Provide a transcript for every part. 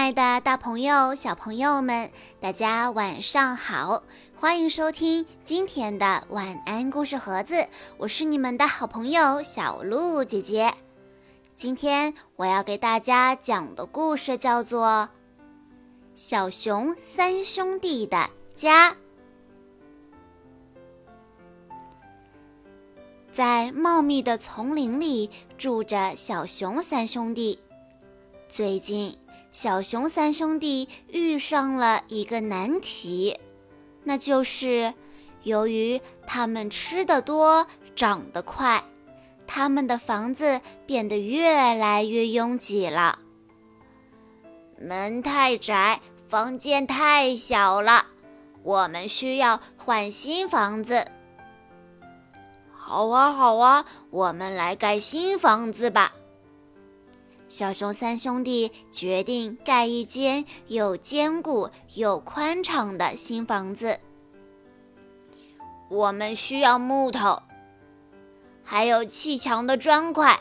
爱的大朋友、小朋友们，大家晚上好！欢迎收听今天的晚安故事盒子，我是你们的好朋友小鹿姐姐。今天我要给大家讲的故事叫做《小熊三兄弟的家》。在茂密的丛林里住着小熊三兄弟。最近。小熊三兄弟遇上了一个难题，那就是由于他们吃得多、长得快，他们的房子变得越来越拥挤了。门太窄，房间太小了，我们需要换新房子。好啊，好啊，我们来盖新房子吧。小熊三兄弟决定盖一间又坚固又宽敞的新房子。我们需要木头，还有砌墙的砖块、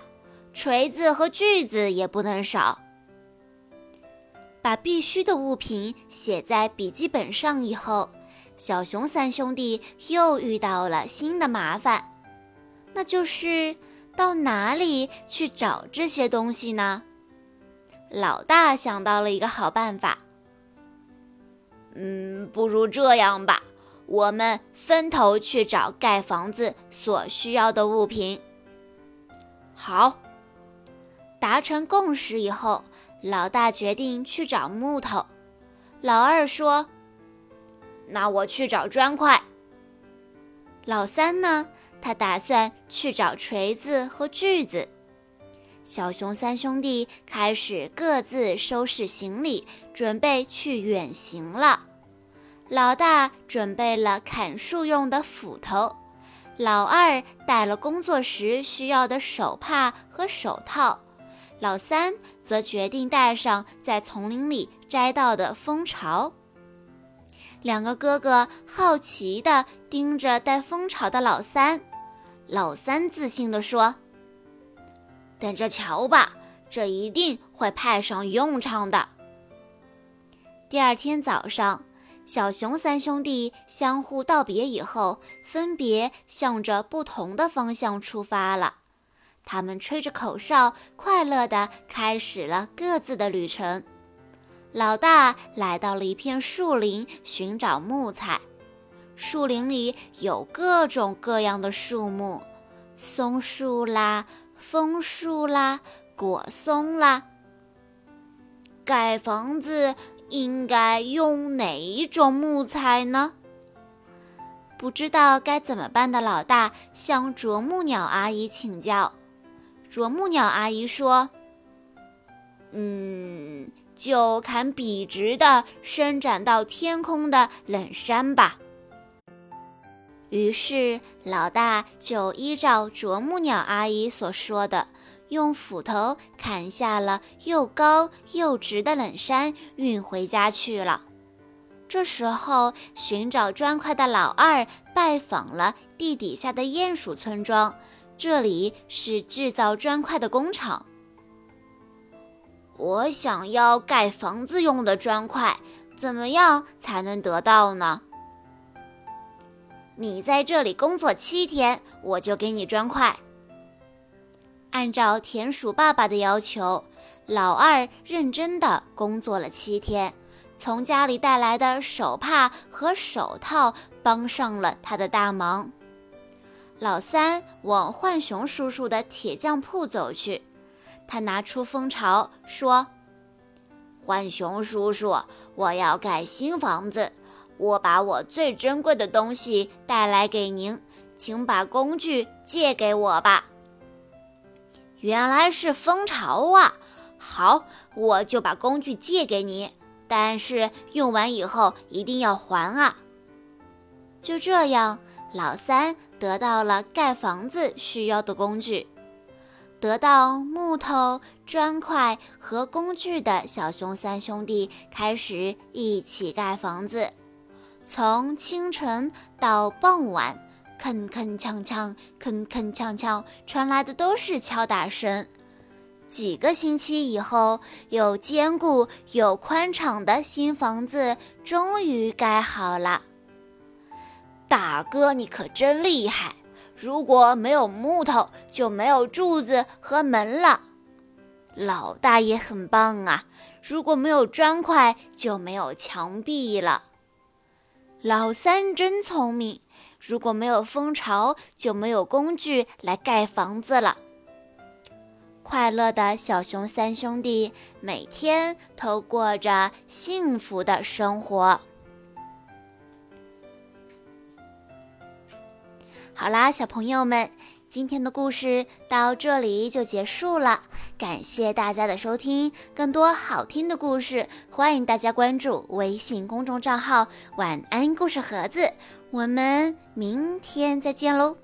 锤子和锯子也不能少。把必须的物品写在笔记本上以后，小熊三兄弟又遇到了新的麻烦，那就是。到哪里去找这些东西呢？老大想到了一个好办法。嗯，不如这样吧，我们分头去找盖房子所需要的物品。好，达成共识以后，老大决定去找木头。老二说：“那我去找砖块。”老三呢？他打算去找锤子和锯子。小熊三兄弟开始各自收拾行李，准备去远行了。老大准备了砍树用的斧头，老二带了工作时需要的手帕和手套，老三则决定带上在丛林里摘到的蜂巢。两个哥哥好奇地盯着带蜂巢的老三。老三自信地说：“等着瞧吧，这一定会派上用场的。”第二天早上，小熊三兄弟相互道别以后，分别向着不同的方向出发了。他们吹着口哨，快乐地开始了各自的旅程。老大来到了一片树林，寻找木材。树林里有各种各样的树木，松树啦，枫树啦，果松啦。盖房子应该用哪一种木材呢？不知道该怎么办的老大向啄木鸟阿姨请教。啄木鸟阿姨说：“嗯，就砍笔直的、伸展到天空的冷杉吧。”于是，老大就依照啄木鸟阿姨所说的，用斧头砍下了又高又直的冷杉，运回家去了。这时候，寻找砖块的老二拜访了地底下的鼹鼠村庄，这里是制造砖块的工厂。我想要盖房子用的砖块，怎么样才能得到呢？你在这里工作七天，我就给你砖块。按照田鼠爸爸的要求，老二认真地工作了七天，从家里带来的手帕和手套帮上了他的大忙。老三往浣熊叔叔的铁匠铺走去，他拿出蜂巢说：“浣熊叔叔，我要盖新房子。”我把我最珍贵的东西带来给您，请把工具借给我吧。原来是蜂巢啊！好，我就把工具借给你，但是用完以后一定要还啊。就这样，老三得到了盖房子需要的工具。得到木头、砖块和工具的小熊三兄弟开始一起盖房子。从清晨到傍晚，铿铿锵锵，铿铿锵锵，传来的都是敲打声。几个星期以后，又坚固又宽敞的新房子终于盖好了。大哥，你可真厉害！如果没有木头，就没有柱子和门了。老大也很棒啊！如果没有砖块，就没有墙壁了。老三真聪明，如果没有蜂巢，就没有工具来盖房子了。快乐的小熊三兄弟每天都过着幸福的生活。好啦，小朋友们，今天的故事到这里就结束了。感谢大家的收听，更多好听的故事，欢迎大家关注微信公众账号“晚安故事盒子”。我们明天再见喽！